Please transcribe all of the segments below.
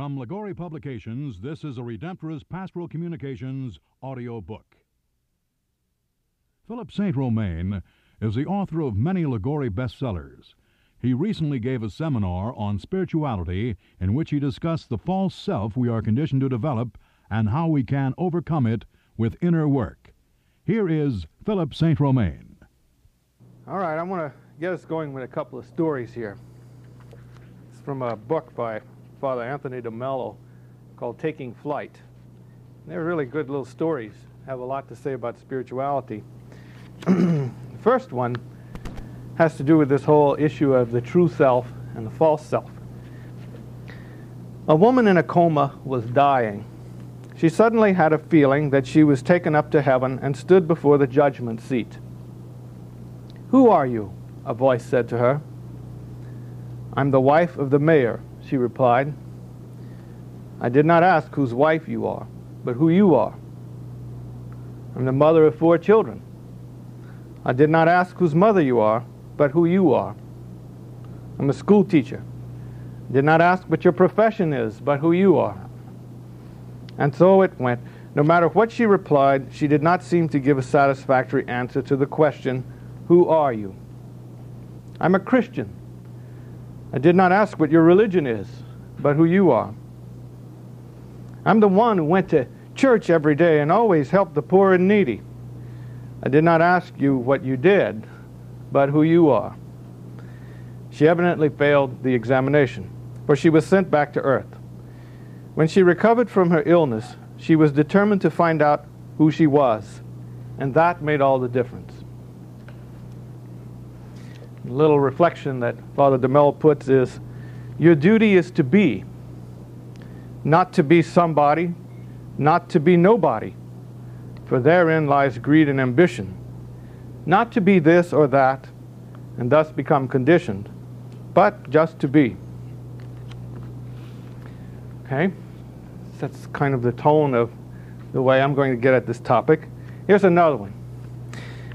From Liguori Publications, this is a Redemptorist Pastoral Communications audio book. Philip St. Romain is the author of many Liguori bestsellers. He recently gave a seminar on spirituality in which he discussed the false self we are conditioned to develop and how we can overcome it with inner work. Here is Philip St. Romain. All right, I want to get us going with a couple of stories here. It's from a book by Father Anthony DeMello called Taking Flight. They're really good little stories, have a lot to say about spirituality. the first one has to do with this whole issue of the true self and the false self. A woman in a coma was dying. She suddenly had a feeling that she was taken up to heaven and stood before the judgment seat. Who are you? A voice said to her. I'm the wife of the mayor, she replied. I did not ask whose wife you are, but who you are. I'm the mother of four children. I did not ask whose mother you are, but who you are. I'm a school teacher. I Did not ask what your profession is, but who you are. And so it went. No matter what she replied, she did not seem to give a satisfactory answer to the question, Who are you? I'm a Christian. I did not ask what your religion is, but who you are. I'm the one who went to church every day and always helped the poor and needy. I did not ask you what you did, but who you are. She evidently failed the examination, for she was sent back to earth. When she recovered from her illness, she was determined to find out who she was, and that made all the difference. Little reflection that Father DeMello puts is your duty is to be, not to be somebody, not to be nobody, for therein lies greed and ambition. Not to be this or that, and thus become conditioned, but just to be. Okay? That's kind of the tone of the way I'm going to get at this topic. Here's another one.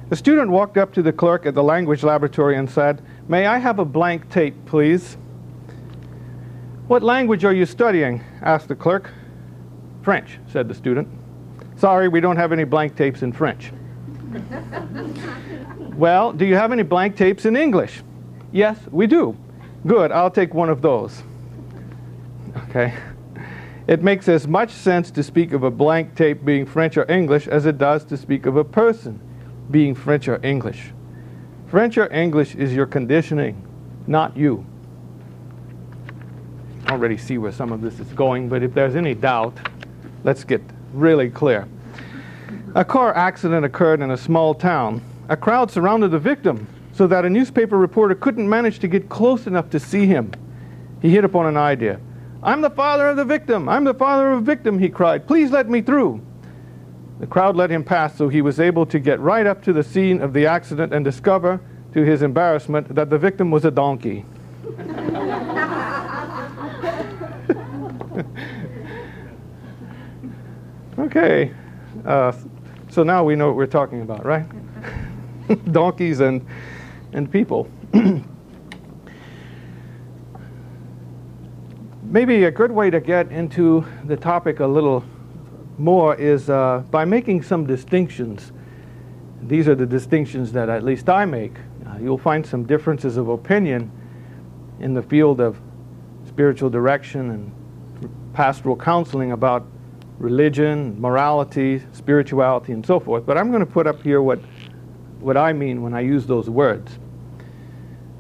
The student walked up to the clerk at the language laboratory and said, May I have a blank tape, please? What language are you studying? asked the clerk. French, said the student. Sorry, we don't have any blank tapes in French. well, do you have any blank tapes in English? Yes, we do. Good, I'll take one of those. Okay. It makes as much sense to speak of a blank tape being French or English as it does to speak of a person being French or English. French or English is your conditioning, not you. I already see where some of this is going, but if there's any doubt, let's get really clear. A car accident occurred in a small town. A crowd surrounded the victim so that a newspaper reporter couldn't manage to get close enough to see him. He hit upon an idea. I'm the father of the victim. I'm the father of a victim, he cried. Please let me through. The crowd let him pass, so he was able to get right up to the scene of the accident and discover, to his embarrassment, that the victim was a donkey. okay, uh, so now we know what we're talking about, right? Donkeys and, and people. Maybe a good way to get into the topic a little more is uh, by making some distinctions. These are the distinctions that at least I make. Uh, you'll find some differences of opinion in the field of spiritual direction and pastoral counseling about religion, morality, spirituality, and so forth. But I'm going to put up here what, what I mean when I use those words.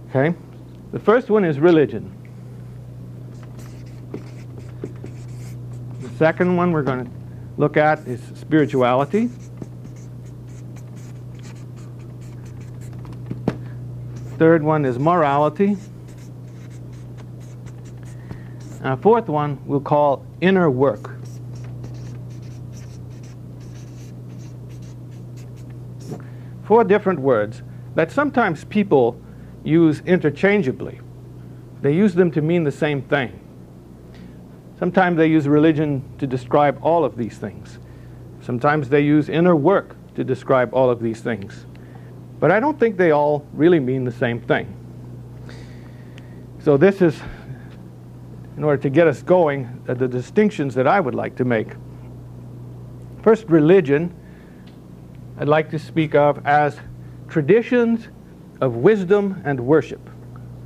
Okay? The first one is religion. The second one we're going to look at is spirituality. Third one is morality. And a fourth one we'll call inner work. Four different words that sometimes people use interchangeably. They use them to mean the same thing. Sometimes they use religion to describe all of these things. Sometimes they use inner work to describe all of these things. But I don't think they all really mean the same thing. So this is in order to get us going, uh, the distinctions that I would like to make. First, religion, I'd like to speak of as traditions of wisdom and worship.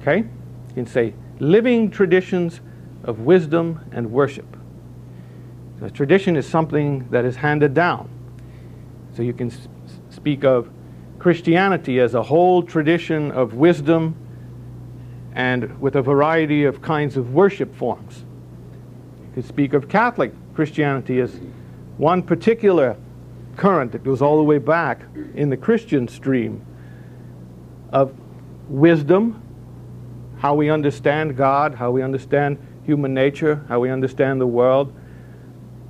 Okay? You can say living traditions of wisdom and worship. A tradition is something that is handed down. So you can speak of Christianity as a whole tradition of wisdom and with a variety of kinds of worship forms. You could speak of Catholic Christianity as one particular current that goes all the way back in the Christian stream of wisdom, how we understand God, how we understand human nature, how we understand the world,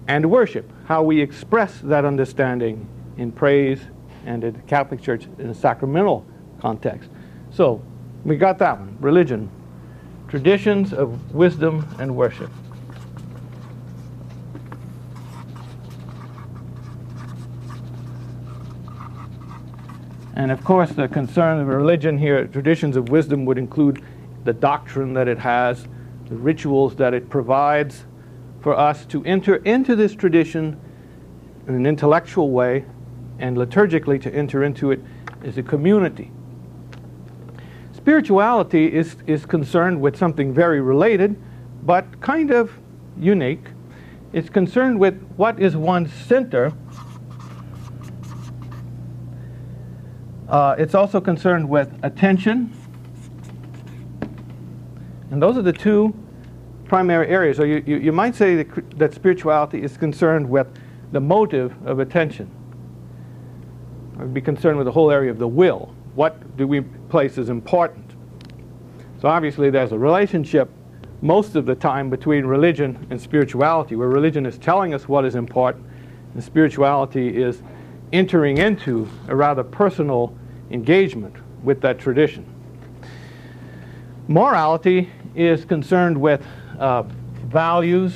and worship, how we express that understanding in praise and in the Catholic Church in a sacramental context. So we got that one religion, traditions of wisdom and worship. And of course, the concern of religion here, traditions of wisdom, would include the doctrine that it has, the rituals that it provides for us to enter into this tradition in an intellectual way and liturgically to enter into it as a community. Spirituality is, is concerned with something very related, but kind of unique. It's concerned with what is one's center Uh, it's also concerned with attention. And those are the two primary areas. So you, you, you might say that, that spirituality is concerned with the motive of attention. I would be concerned with the whole area of the will. What do we place as important? So obviously there's a relationship most of the time between religion and spirituality, where religion is telling us what is important, and spirituality is entering into a rather personal engagement with that tradition. Morality is concerned with uh, values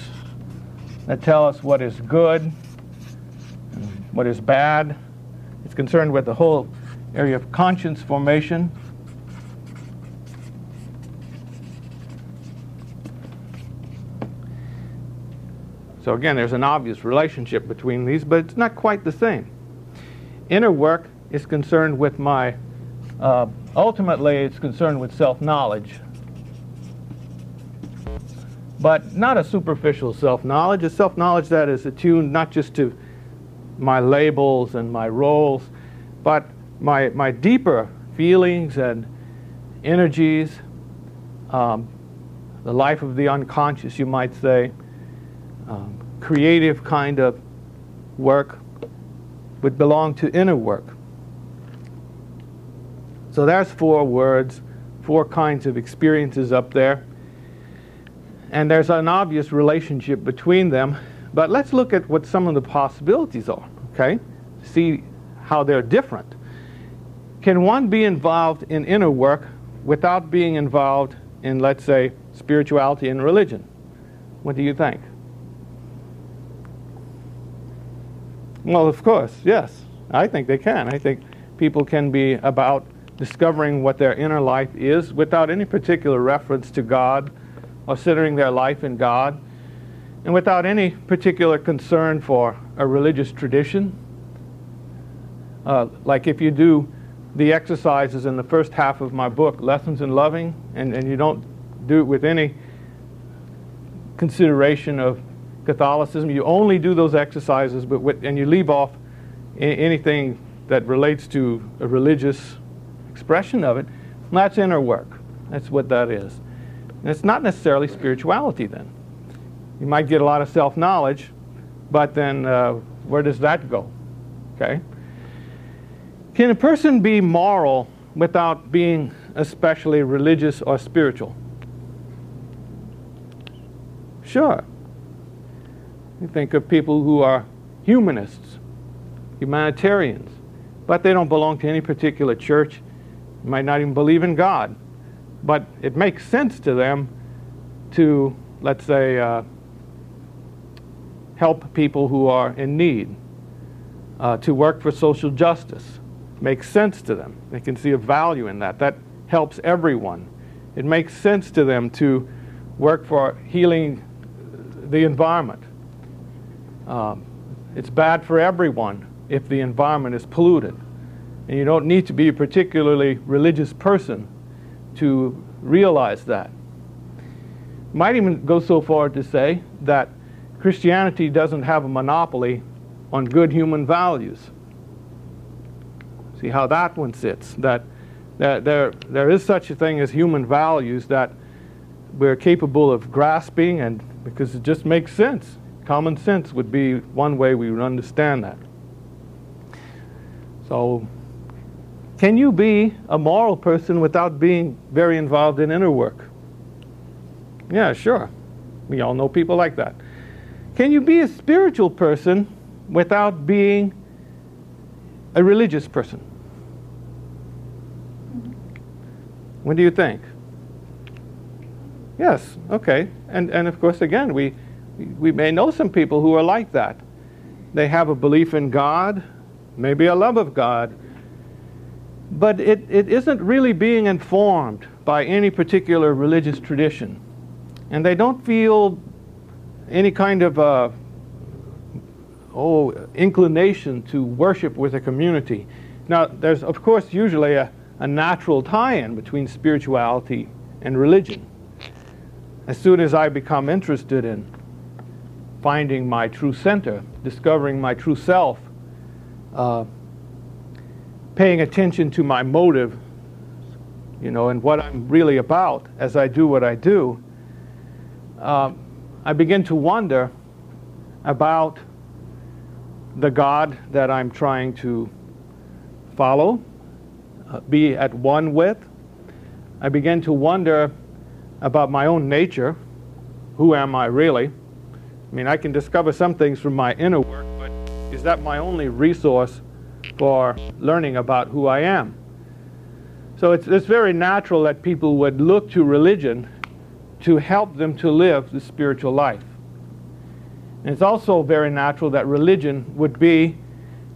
that tell us what is good, what is bad. It's concerned with the whole area of conscience formation. So again, there's an obvious relationship between these, but it's not quite the same. Inner work is concerned with my, uh, ultimately, it's concerned with self knowledge. But not a superficial self knowledge, a self knowledge that is attuned not just to my labels and my roles, but my, my deeper feelings and energies, um, the life of the unconscious, you might say, um, creative kind of work would belong to inner work. So there's four words, four kinds of experiences up there. And there's an obvious relationship between them. But let's look at what some of the possibilities are, okay? See how they're different. Can one be involved in inner work without being involved in, let's say, spirituality and religion? What do you think? Well, of course, yes. I think they can. I think people can be about discovering what their inner life is without any particular reference to God or centering their life in God, and without any particular concern for a religious tradition. Uh, like if you do the exercises in the first half of my book, Lessons in Loving, and, and you don't do it with any consideration of Catholicism, you only do those exercises, but with, and you leave off anything that relates to a religious expression of it, that's inner work. That's what that is. And it's not necessarily spirituality then. You might get a lot of self knowledge, but then uh, where does that go? Okay? Can a person be moral without being especially religious or spiritual? Sure. You think of people who are humanists, humanitarians, but they don't belong to any particular church might not even believe in God, but it makes sense to them to, let's say, uh, help people who are in need, uh, to work for social justice. Makes sense to them. They can see a value in that. That helps everyone. It makes sense to them to work for healing the environment. Um, it's bad for everyone if the environment is polluted. And you don't need to be a particularly religious person to realize that. Might even go so far to say that Christianity doesn't have a monopoly on good human values. See how that one sits. That, that there, there is such a thing as human values that we're capable of grasping, and because it just makes sense. Common sense would be one way we would understand that. So, can you be a moral person without being very involved in inner work? Yeah, sure. We all know people like that. Can you be a spiritual person without being a religious person? What do you think? Yes, okay. And, and of course, again, we, we may know some people who are like that. They have a belief in God, maybe a love of God, but it, it isn't really being informed by any particular religious tradition. And they don't feel any kind of uh, oh, inclination to worship with a community. Now, there's, of course, usually a, a natural tie in between spirituality and religion. As soon as I become interested in finding my true center, discovering my true self, uh, paying attention to my motive, you know, and what I'm really about as I do what I do, uh, I begin to wonder about the God that I'm trying to follow, uh, be at one with. I begin to wonder about my own nature. Who am I really? I mean, I can discover some things from my inner work, but is that my only resource for learning about who I am? So it's, it's very natural that people would look to religion to help them to live the spiritual life. And it's also very natural that religion would be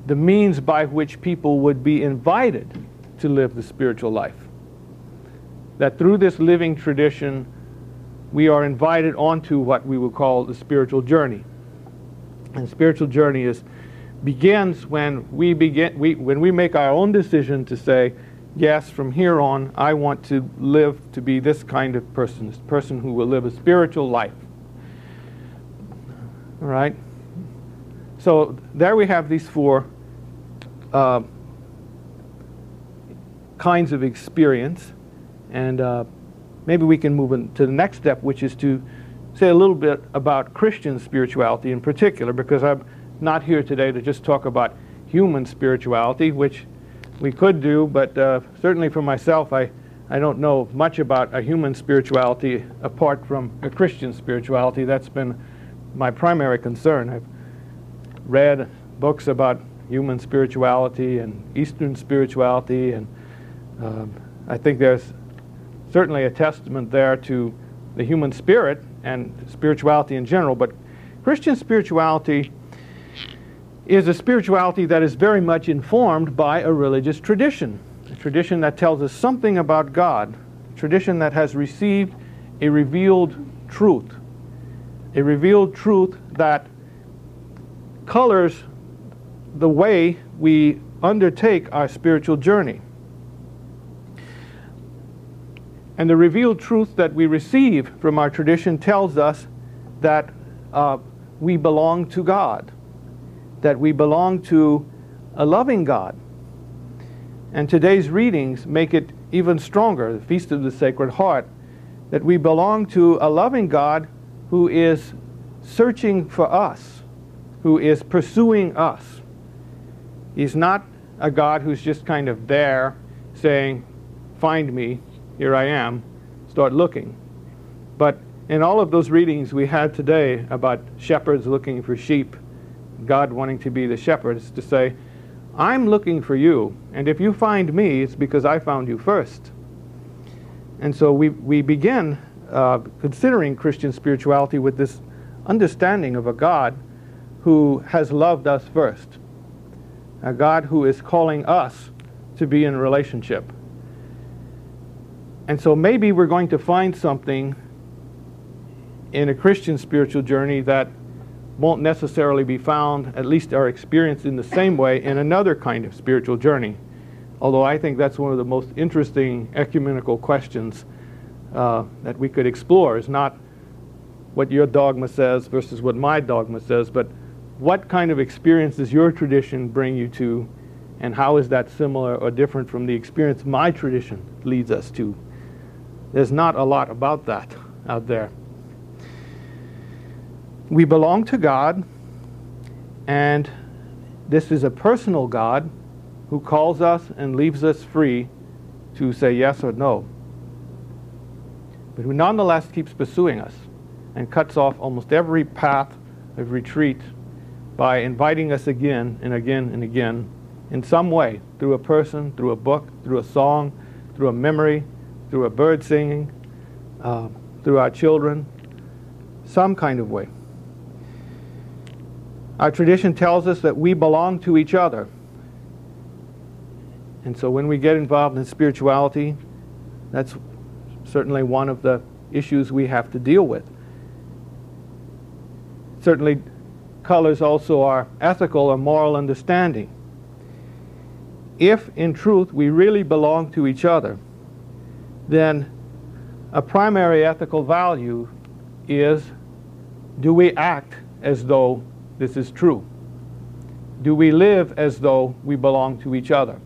the means by which people would be invited to live the spiritual life that through this living tradition, we are invited onto what we would call the spiritual journey. And spiritual journey is begins when we begin we, when we make our own decision to say, yes, from here on, I want to live to be this kind of person, this person who will live a spiritual life. All right. So there we have these four uh, kinds of experience. And uh, maybe we can move on to the next step, which is to say a little bit about Christian spirituality in particular, because I'm not here today to just talk about human spirituality, which we could do, but uh, certainly for myself, I, I don't know much about a human spirituality apart from a Christian spirituality. That's been my primary concern. I've read books about human spirituality and Eastern spirituality, and um, I think there's certainly a testament there to the human spirit and spirituality in general, but Christian spirituality is a spirituality that is very much informed by a religious tradition, a tradition that tells us something about God, a tradition that has received a revealed truth, a revealed truth that colors the way we undertake our spiritual journey. And the revealed truth that we receive from our tradition tells us that uh, we belong to God, that we belong to a loving God. And today's readings make it even stronger, the Feast of the Sacred Heart, that we belong to a loving God who is searching for us, who is pursuing us. He's not a God who's just kind of there saying, Find me, here I am, start looking. But in all of those readings we had today about shepherds looking for sheep, God wanting to be the shepherd, is to say, I'm looking for you, and if you find me, it's because I found you first. And so we, we begin uh, considering Christian spirituality with this understanding of a God who has loved us first, a God who is calling us to be in relationship. And so maybe we're going to find something in a Christian spiritual journey that won't necessarily be found, at least are experienced in the same way, in another kind of spiritual journey. Although I think that's one of the most interesting ecumenical questions uh, that we could explore is not what your dogma says versus what my dogma says, but what kind of experience does your tradition bring you to, and how is that similar or different from the experience my tradition leads us to? There's not a lot about that out there. We belong to God, and this is a personal God who calls us and leaves us free to say yes or no. But who nonetheless keeps pursuing us and cuts off almost every path of retreat by inviting us again and again and again in some way through a person, through a book, through a song, through a memory, through a bird singing, uh, through our children, some kind of way. Our tradition tells us that we belong to each other. And so when we get involved in spirituality, that's certainly one of the issues we have to deal with. Certainly colors also our ethical or moral understanding. If in truth we really belong to each other, then a primary ethical value is do we act as though this is true? Do we live as though we belong to each other?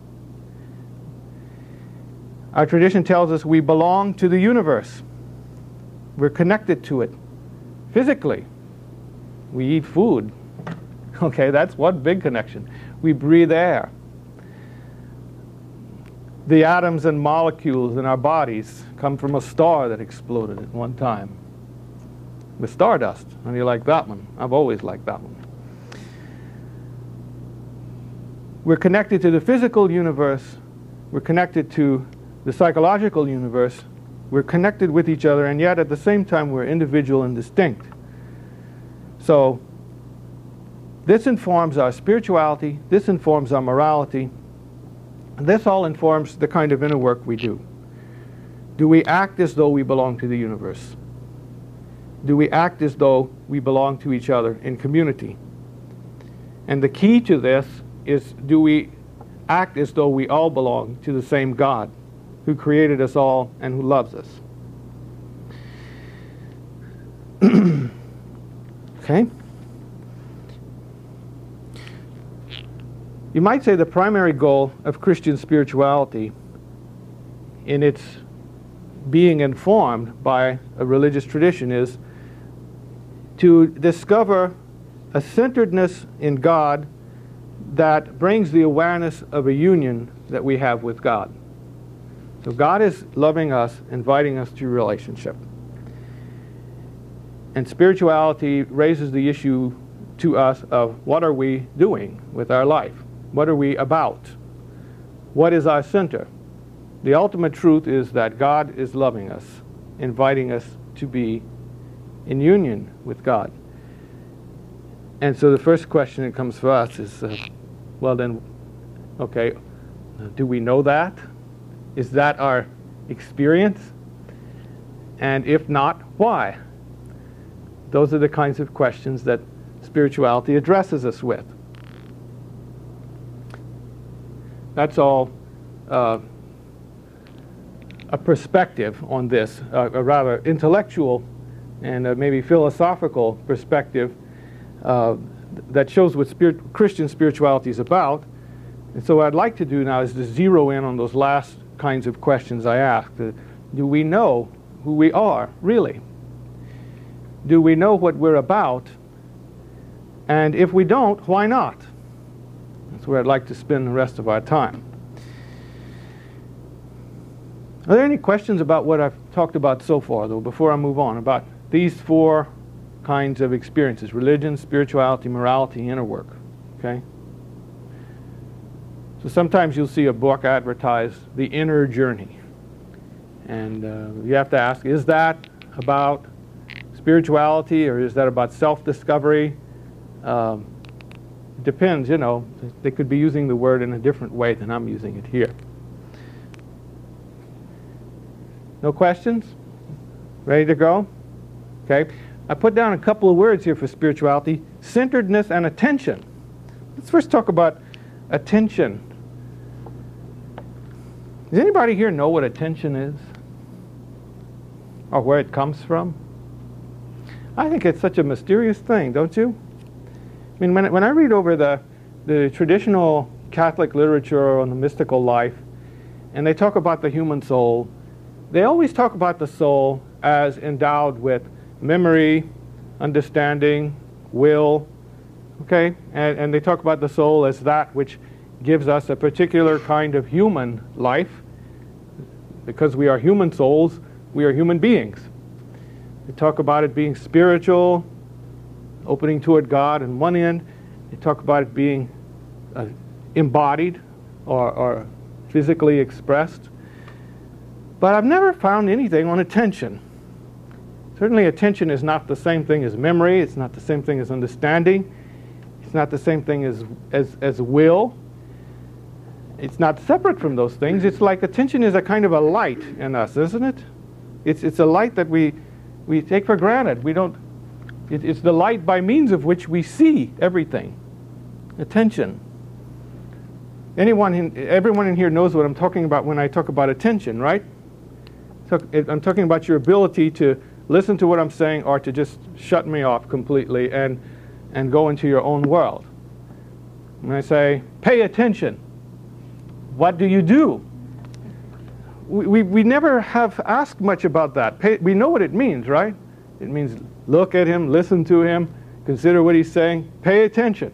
Our tradition tells us we belong to the universe. We're connected to it physically. We eat food. Okay, that's one big connection. We breathe air. The atoms and molecules in our bodies come from a star that exploded at one time with stardust. And you like that one? I've always liked that one. We're connected to the physical universe. We're connected to the psychological universe. We're connected with each other, and yet at the same time, we're individual and distinct. So, this informs our spirituality, this informs our morality, and this all informs the kind of inner work we do. Do we act as though we belong to the universe? Do we act as though we belong to each other in community? And the key to this is do we act as though we all belong to the same God who created us all and who loves us? okay? You might say the primary goal of Christian spirituality in its being informed by a religious tradition is to discover a centeredness in God that brings the awareness of a union that we have with God. So God is loving us, inviting us to relationship. And spirituality raises the issue to us of what are we doing with our life? What are we about? What is our center? The ultimate truth is that God is loving us, inviting us to be in union with God. And so the first question that comes for us is uh, well, then, okay, do we know that? Is that our experience? And if not, why? Those are the kinds of questions that spirituality addresses us with. That's all uh, a perspective on this, uh, a rather intellectual and uh, maybe philosophical perspective uh, that shows what spirit, Christian spirituality is about. And so what I'd like to do now is to zero in on those last kinds of questions I asked. Uh, do we know who we are, really? Do we know what we're about? And if we don't, why not? That's where I'd like to spend the rest of our time. Are there any questions about what I've talked about so far, though, before I move on, about these four kinds of experiences religion, spirituality, morality, inner work? Okay? So sometimes you'll see a book advertised, The Inner Journey. And uh, you have to ask is that about spirituality or is that about self discovery? Um, depends, you know, they could be using the word in a different way than I'm using it here. No questions? Ready to go? Okay. I put down a couple of words here for spirituality centeredness and attention. Let's first talk about attention. Does anybody here know what attention is? Or where it comes from? I think it's such a mysterious thing, don't you? I mean, when, when I read over the, the traditional Catholic literature on the mystical life, and they talk about the human soul, they always talk about the soul as endowed with memory, understanding, will, okay? And, and they talk about the soul as that which gives us a particular kind of human life. Because we are human souls, we are human beings. They talk about it being spiritual, opening toward God in one end. They talk about it being uh, embodied or, or physically expressed. But I've never found anything on attention. Certainly, attention is not the same thing as memory, it's not the same thing as understanding, it's not the same thing as, as, as will. It's not separate from those things. It's like attention is a kind of a light in us, isn't it? It's, it's a light that we, we take for granted. We don't, it, it's the light by means of which we see everything. Attention. Anyone, in, everyone in here knows what I'm talking about when I talk about attention, right? I'm talking about your ability to listen to what I'm saying or to just shut me off completely and, and go into your own world. When I say, pay attention, what do you do? We, we, we never have asked much about that. Pay, we know what it means, right? It means look at him, listen to him, consider what he's saying, pay attention.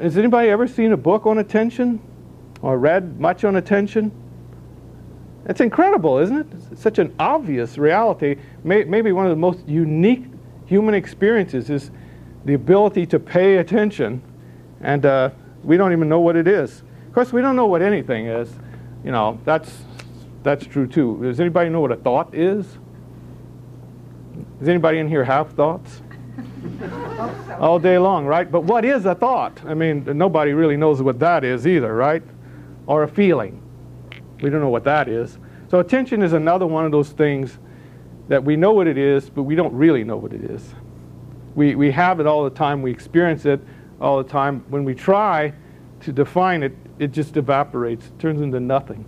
Has anybody ever seen a book on attention or read much on attention? It's incredible, isn't it? It's such an obvious reality. May, maybe one of the most unique human experiences is the ability to pay attention, and uh, we don't even know what it is. Of course, we don't know what anything is. You know, that's, that's true too. Does anybody know what a thought is? Does anybody in here have thoughts? All day long, right? But what is a thought? I mean, nobody really knows what that is either, right? Or a feeling. We don't know what that is. So attention is another one of those things that we know what it is, but we don't really know what it is. We, we have it all the time. We experience it all the time. When we try to define it, it just evaporates, turns into nothing.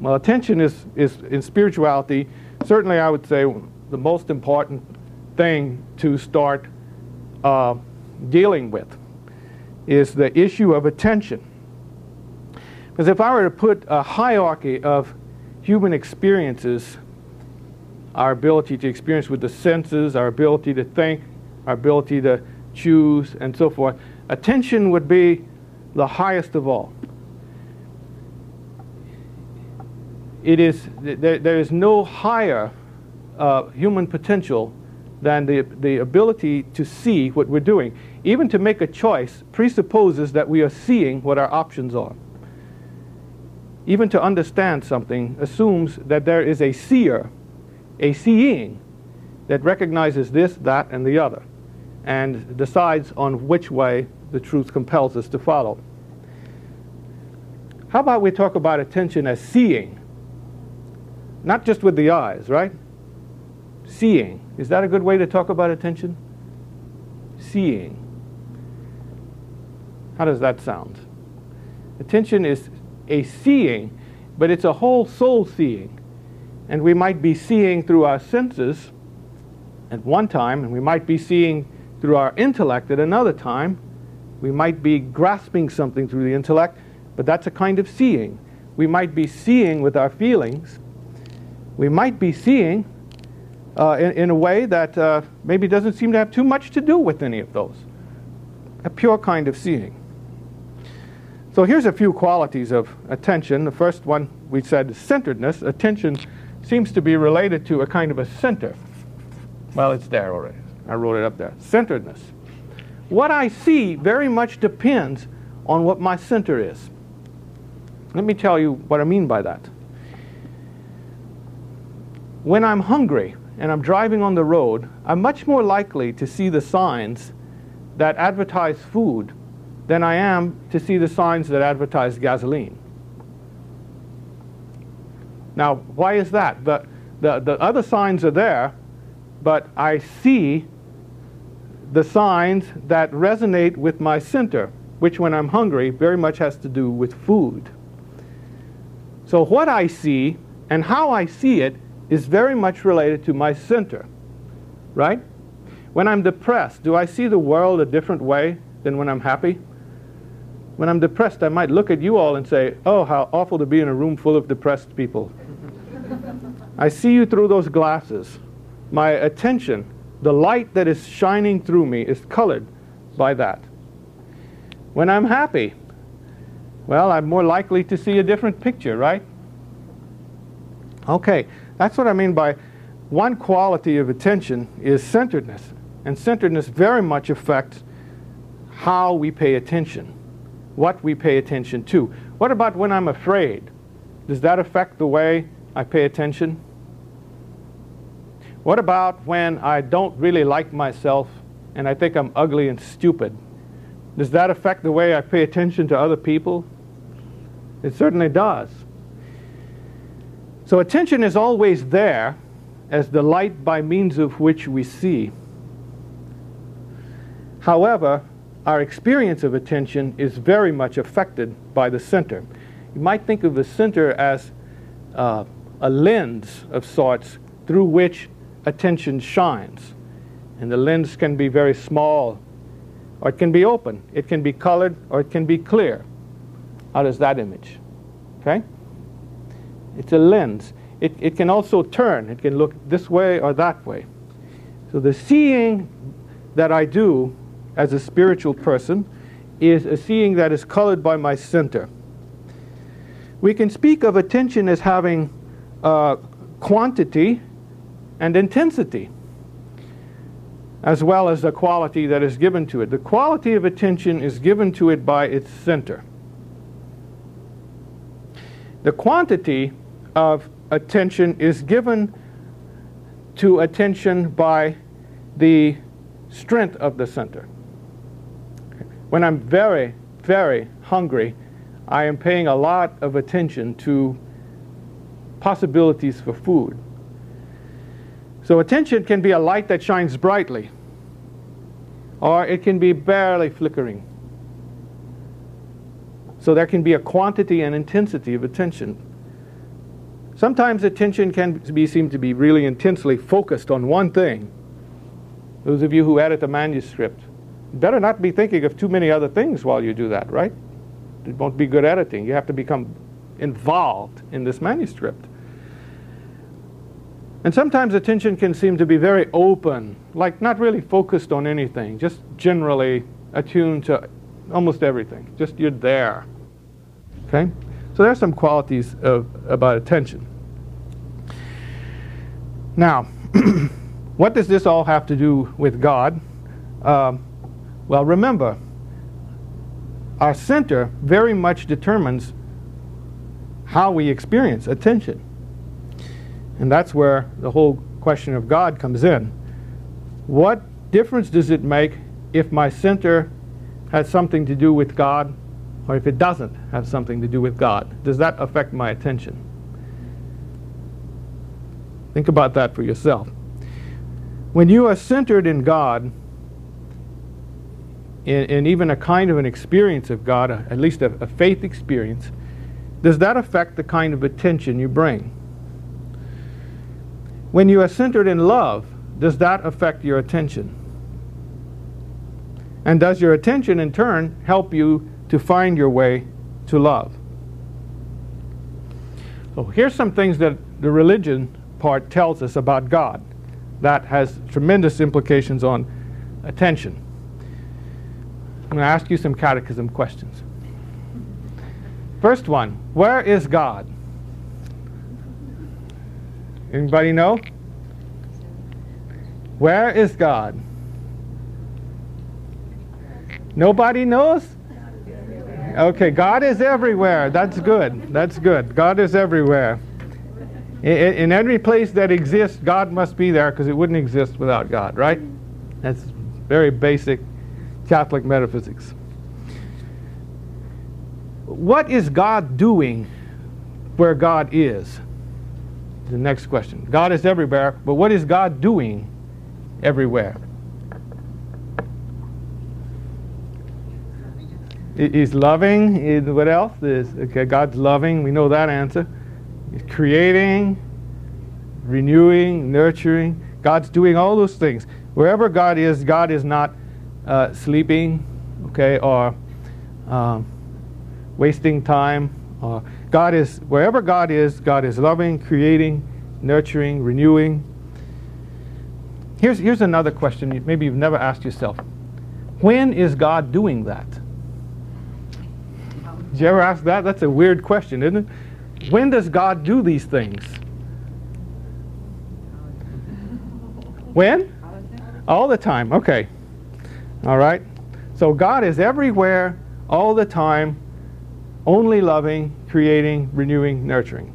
Well, attention is, is in spirituality, certainly I would say the most important thing to start uh, dealing with is the issue of attention. Because if I were to put a hierarchy of human experiences, our ability to experience with the senses, our ability to think, our ability to choose, and so forth, attention would be the highest of all. It is, there, there is no higher uh, human potential than the, the ability to see what we're doing. Even to make a choice presupposes that we are seeing what our options are. Even to understand something assumes that there is a seer, a seeing, that recognizes this, that, and the other, and decides on which way the truth compels us to follow. How about we talk about attention as seeing? Not just with the eyes, right? Seeing. Is that a good way to talk about attention? Seeing. How does that sound? Attention is a seeing, but it's a whole soul seeing. And we might be seeing through our senses at one time, and we might be seeing through our intellect at another time. We might be grasping something through the intellect, but that's a kind of seeing. We might be seeing with our feelings. We might be seeing uh, in, in, a way that uh, maybe doesn't seem to have too much to do with any of those. A pure kind of seeing. So here's a few qualities of attention. The first one we said is centeredness. Attention seems to be related to a kind of a center. Well, it's there already. I wrote it up there. Centeredness. What I see very much depends on what my center is. Let me tell you what I mean by that. When I'm hungry, and I'm driving on the road, I'm much more likely to see the signs that advertise food than I am to see the signs that advertise gasoline. Now, why is that? The, the, the other signs are there, but I see the signs that resonate with my center, which when I'm hungry very much has to do with food. So what I see and how I see it is very much related to my center, right? When I'm depressed, do I see the world a different way than when I'm happy? When I'm depressed, I might look at you all and say, oh, how awful to be in a room full of depressed people. I see you through those glasses. My attention, the light that is shining through me, is colored by that. When I'm happy, well, I'm more likely to see a different picture, right? Okay, that's what I mean by one quality of attention is centeredness. And centeredness very much affects how we pay attention, what we pay attention to. What about when I'm afraid? Does that affect the way I pay attention? What about when I don't really like myself and I think I'm ugly and stupid? Does that affect the way I pay attention to other people? It certainly does. So attention is always there as the light by means of which we see. However, our experience of attention is very much affected by the center. You might think of the center as uh, a lens of sorts through which attention shines. And the lens can be very small, or it can be open. It can be colored, or it can be clear. How does that image? Okay? It's a lens. It, it can also turn. It can look this way or that way. So the seeing that I do as a spiritual person is a seeing that is colored by my center. We can speak of attention as having uh, quantity and intensity, as well as the quality that is given to it. The quality of attention is given to it by its center. The quantity of attention is given to attention by the strength of the center. When I'm very, very hungry, I am paying a lot of attention to possibilities for food. So attention can be a light that shines brightly, or it can be barely flickering. So there can be a quantity and intensity of attention. Sometimes attention can be seem to be really intensely focused on one thing. Those of you who edit a manuscript, better not be thinking of too many other things while you do that, right? It won't be good editing. You have to become involved in this manuscript. And sometimes attention can seem to be very open, like not really focused on anything, just generally attuned to almost everything. Just you're there. Okay? So there's some qualities of, about attention. Now, what does this all have to do with God? Um, well, remember, our center very much determines how we experience attention. And that's where the whole question of God comes in. What difference does it make if my center has something to do with God or if it doesn't have something to do with God? Does that affect my attention? Think about that for yourself. When you are centered in God, in, in even a kind of an experience of God, at least a, a faith experience, does that affect the kind of attention you bring? When you are centered in love, does that affect your attention? And does your attention in turn help you to find your way to love? So here's some things that the religion part tells us about God that has tremendous implications on attention. I'm going to ask you some catechism questions. First one, where is God? Anybody know? Where is God? Nobody knows? Okay, God is everywhere. That's good. That's good. God is everywhere. In, in every place that exists, God must be there because it wouldn't exist without God, right? That's very basic Catholic metaphysics. What is God doing where God is? The next question. God is everywhere, but what is God doing everywhere? He's loving. What else? Is, okay, God's loving. We know that answer. He's creating, renewing, nurturing. God's doing all those things. Wherever God is, God is not uh, sleeping, okay, or um, wasting time. Or God is wherever God is. God is loving, creating, nurturing, renewing. Here's here's another question. Maybe you've never asked yourself. When is God doing that? Did you ever ask that? That's a weird question, isn't it? When does God do these things? When? All the time. Okay. All right. So God is everywhere, all the time, only loving, creating, renewing, nurturing.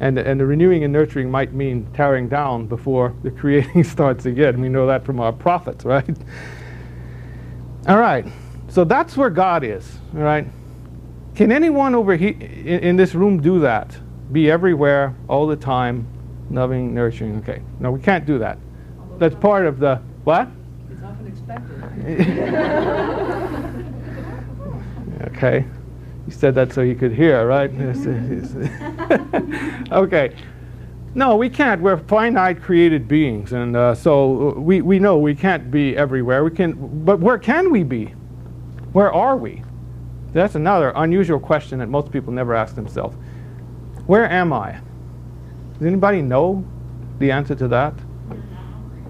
And, and the renewing and nurturing might mean tearing down before the creating starts again. We know that from our prophets, right? All right. So that's where God is, all right? Can anyone over here in, in this room do that? Be everywhere, all the time, loving, nurturing. Okay. No, we can't do that. That's part of the what? Expected. okay. You said that so you could hear, right? okay. No, we can't. We're finite created beings, and uh, so we, we know we can't be everywhere. We can, but where can we be? Where are we? That's another unusual question that most people never ask themselves. Where am I? Does anybody know the answer to that?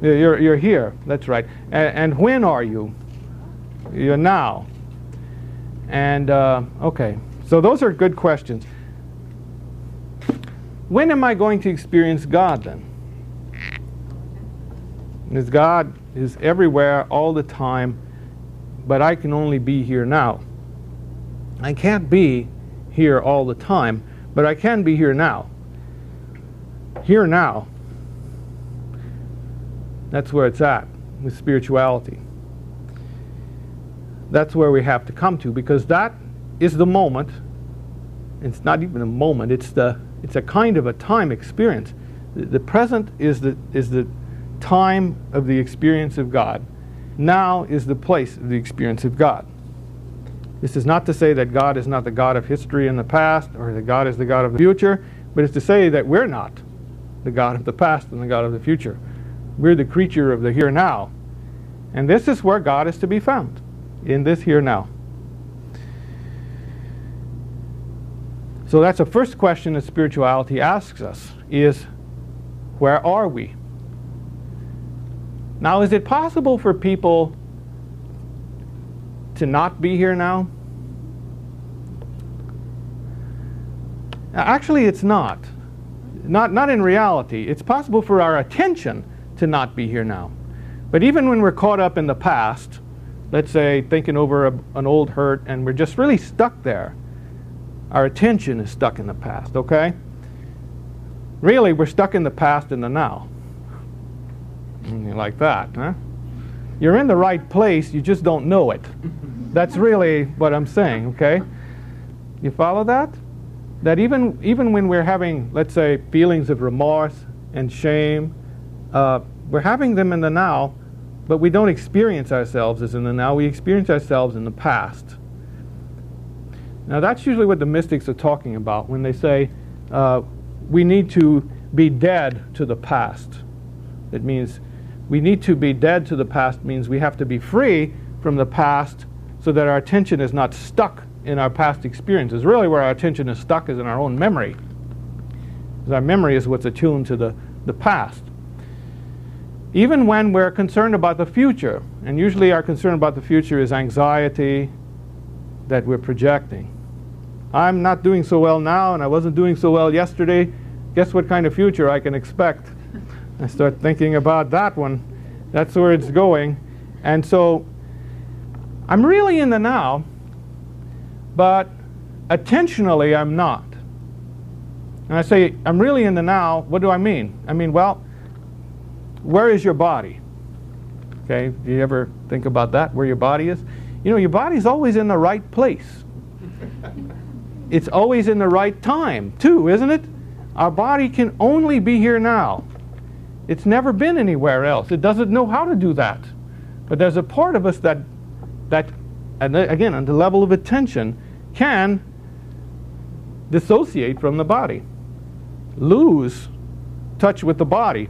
You're, you're here, that's right. And, and when are you? You're now. And, uh, okay, so those are good questions. When am I going to experience God then? Because God is everywhere all the time, but I can only be here now. I can't be here all the time, but I can be here now. Here now. That's where it's at with spirituality. That's where we have to come to because that is the moment. It's not even a moment, it's, the, it's a kind of a time experience. The, the present is the, is the time of the experience of God. Now is the place of the experience of God. This is not to say that God is not the God of history in the past or that God is the God of the future, but it's to say that we're not the God of the past and the God of the future. We're the creature of the here now. And this is where God is to be found, in this here now. So that's the first question that spirituality asks us is where are we? Now is it possible for people to not be here now? Actually, it's not. Not, not in reality. It's possible for our attention to not be here now. But even when we're caught up in the past, let's say thinking over a, an old hurt and we're just really stuck there, our attention is stuck in the past, okay? Really, we're stuck in the past and the now. Like that, huh? You're in the right place, you just don't know it. That's really what I'm saying, okay? You follow that? That even, even when we're having, let's say, feelings of remorse and shame, uh, we're having them in the now, but we don't experience ourselves as in the now. We experience ourselves in the past. Now, that's usually what the mystics are talking about when they say uh, we need to be dead to the past. It means we need to be dead to the past, means we have to be free from the past so that our attention is not stuck in our past experiences. Really, where our attention is stuck is in our own memory. Because our memory is what's attuned to the, the past. Even when we're concerned about the future, and usually our concern about the future is anxiety that we're projecting. I'm not doing so well now, and I wasn't doing so well yesterday. Guess what kind of future I can expect? I start thinking about that one. That's where it's going. And so I'm really in the now, but attentionally I'm not. And I say, I'm really in the now, what do I mean? I mean, well, where is your body? Okay, do you ever think about that, where your body is? You know, your body's always in the right place. it's always in the right time, too, isn't it? Our body can only be here now. It's never been anywhere else. It doesn't know how to do that. But there's a part of us that, that and again, on the level of attention, can dissociate from the body, lose touch with the body.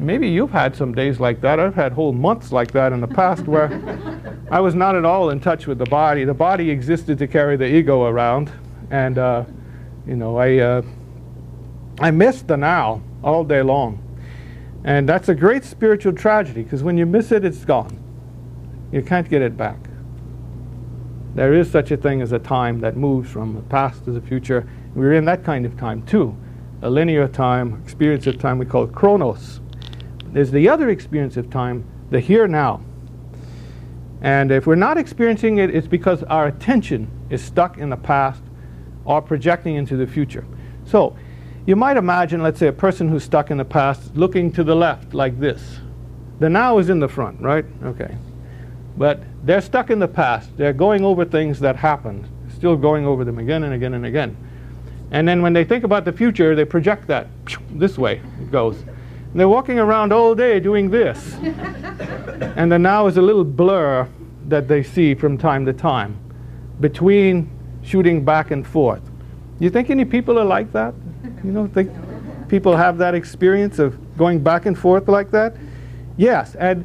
Maybe you've had some days like that. I've had whole months like that in the past where I was not at all in touch with the body. The body existed to carry the ego around, and uh, you know, I uh, I missed the now all day long, and that's a great spiritual tragedy because when you miss it, it's gone. You can't get it back. There is such a thing as a time that moves from the past to the future. We're in that kind of time too. A linear time, experience of time we call chronos. There's the other experience of time, the here now. And if we're not experiencing it, it's because our attention is stuck in the past or projecting into the future. So you might imagine, let's say, a person who's stuck in the past looking to the left like this. The now is in the front, right? Okay. But they're stuck in the past. They're going over things that happened, still going over them again and again and again. And then when they think about the future, they project that this way it goes. And they're walking around all day doing this. and the now is a little blur that they see from time to time between shooting back and forth. You think any people are like that? You don't think people have that experience of going back and forth like that? Yes, and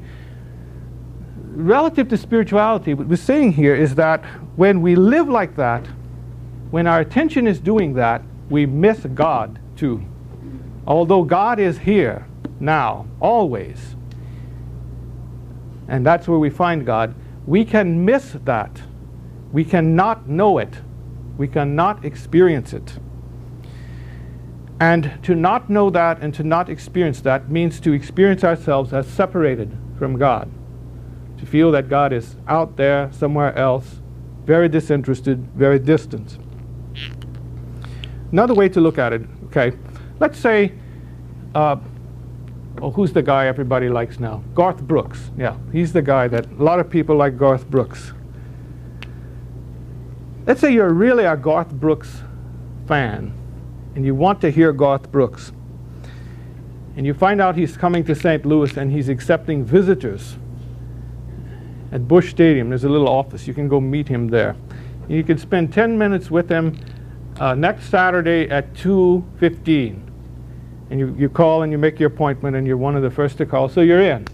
relative to spirituality, what we're saying here is that when we live like that, when our attention is doing that, we miss God too. Although God is here now, always, and that's where we find God, we can miss that. We cannot know it. We cannot experience it. And to not know that and to not experience that means to experience ourselves as separated from God to feel that God is out there somewhere else, very disinterested, very distant. Another way to look at it, okay, let's say, uh, oh, who's the guy everybody likes now? Garth Brooks. Yeah, he's the guy that a lot of people like Garth Brooks. Let's say you're really a Garth Brooks fan and you want to hear Garth Brooks. And you find out he's coming to St. Louis and he's accepting visitors at Busch Stadium. There's a little office. You can go meet him there. You can spend 10 minutes with him uh, next Saturday at 2.15. And you, you call and you make your appointment and you're one of the first to call. So you're in.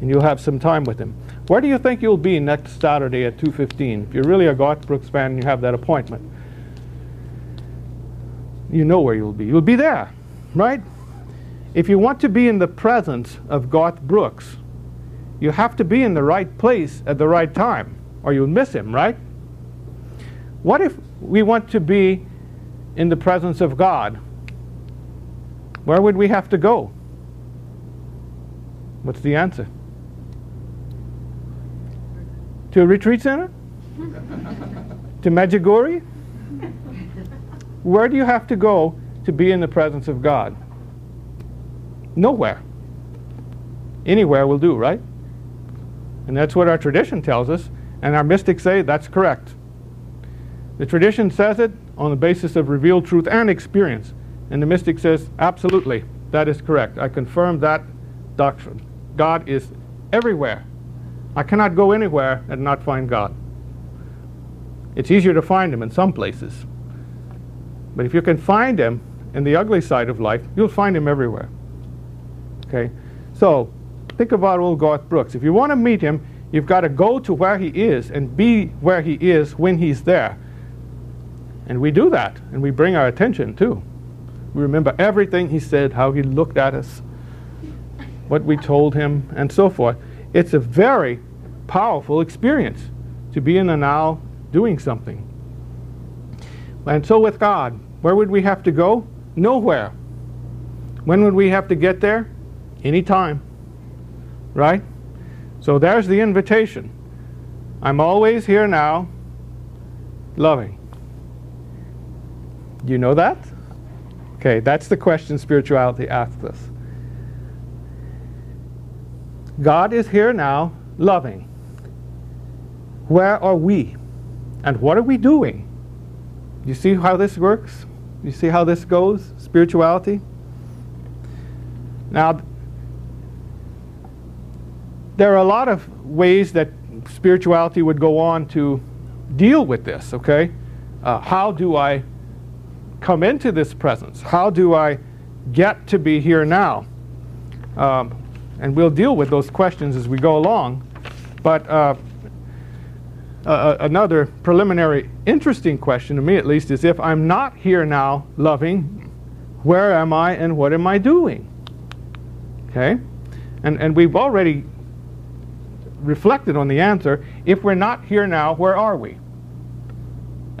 And you'll have some time with him. Where do you think you'll be next Saturday at 2.15? If you're really a Garth Brooks fan and you have that appointment. You know where you'll be. You'll be there, right? If you want to be in the presence of Garth Brooks, you have to be in the right place at the right time, or you'll miss him, right? What if we want to be in the presence of God? Where would we have to go? What's the answer? To a retreat center? to Medjugorje? Where do you have to go to be in the presence of God? Nowhere. Anywhere will do, right? And that's what our tradition tells us, and our mystics say that's correct. The tradition says it on the basis of revealed truth and experience, and the mystic says, absolutely, that is correct. I confirm that doctrine. God is everywhere. I cannot go anywhere and not find God. It's easier to find Him in some places. But if you can find Him in the ugly side of life, you'll find Him everywhere. Okay? So, Think about old Garth Brooks. If you want to meet him, you've got to go to where he is and be where he is when he's there. And we do that, and we bring our attention too. We remember everything he said, how he looked at us, what we told him, and so forth. It's a very powerful experience to be in the now doing something. And so with God, where would we have to go? Nowhere. When would we have to get there? Anytime. Right? So there's the invitation. I'm always here now, loving. You know that? Okay, that's the question spirituality asks us. God is here now, loving. Where are we? And what are we doing? You see how this works? You see how this goes? Spirituality? Now, there are a lot of ways that spirituality would go on to deal with this, okay? Uh, how do I come into this presence? How do I get to be here now? Um, and we'll deal with those questions as we go along. But uh, uh, another preliminary interesting question to me at least is if I'm not here now loving, where am I and what am I doing? Okay? And, and we've already reflected on the answer. If we're not here now, where are we?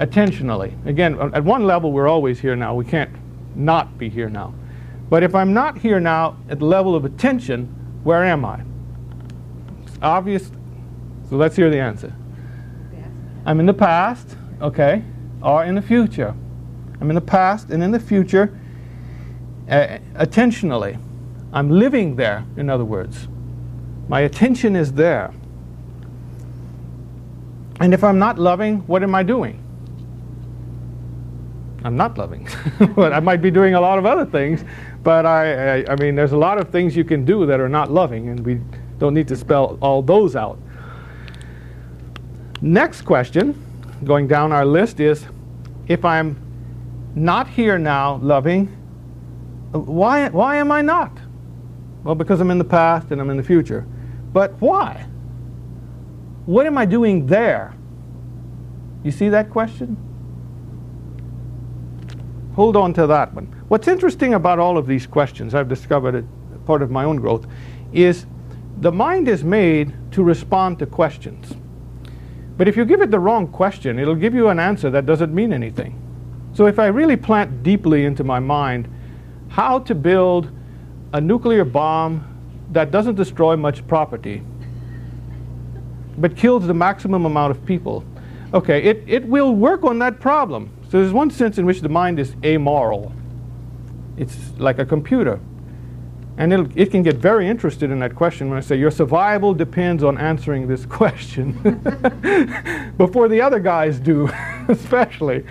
Attentionally. Again, at one level, we're always here now. We can't not be here now. But if I'm not here now at the level of attention, where am I? It's obvious. So let's hear the answer. I'm in the past, okay, or in the future. I'm in the past and in the future uh, attentionally. I'm living there, in other words. My attention is there. And if I'm not loving, what am I doing? I'm not loving. but I might be doing a lot of other things, but I, I, I, mean, there's a lot of things you can do that are not loving, and we don't need to spell all those out. Next question, going down our list, is if I'm not here now loving, why, why am I not? Well, because I'm in the past and I'm in the future. But why? What am I doing there? You see that question? Hold on to that one. What's interesting about all of these questions, I've discovered it part of my own growth, is the mind is made to respond to questions. But if you give it the wrong question, it'll give you an answer that doesn't mean anything. So if I really plant deeply into my mind how to build a nuclear bomb that doesn't destroy much property, but kills the maximum amount of people, okay, it, it will work on that problem. So there's one sense in which the mind is amoral. It's like a computer. And it can get very interested in that question when I say, Your survival depends on answering this question before the other guys do, especially.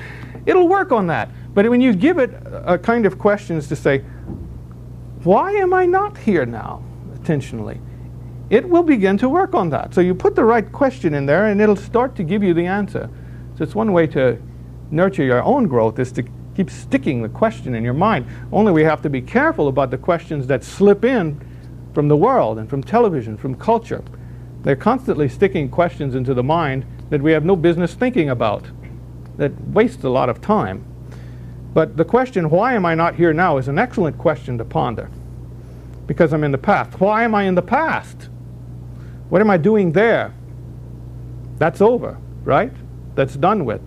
It'll work on that. But when you give it a kind of questions to say, Why am I not here now, intentionally? It will begin to work on that. So you put the right question in there and it'll start to give you the answer. So it's one way to nurture your own growth is to keep sticking the question in your mind. Only we have to be careful about the questions that slip in from the world and from television, from culture. They're constantly sticking questions into the mind that we have no business thinking about, that waste a lot of time. But the question, why am I not here now, is an excellent question to ponder. Because I'm in the past. Why am I in the past? What am I doing there? That's over, right? That's done with.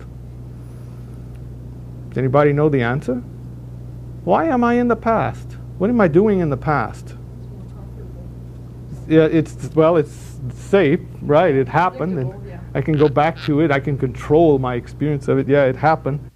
Does anybody know the answer? Why am I in the past? What am I doing in the past? Yeah, it's well, it's safe, right? It happened, and I can go back to it. I can control my experience of it. Yeah, it happened.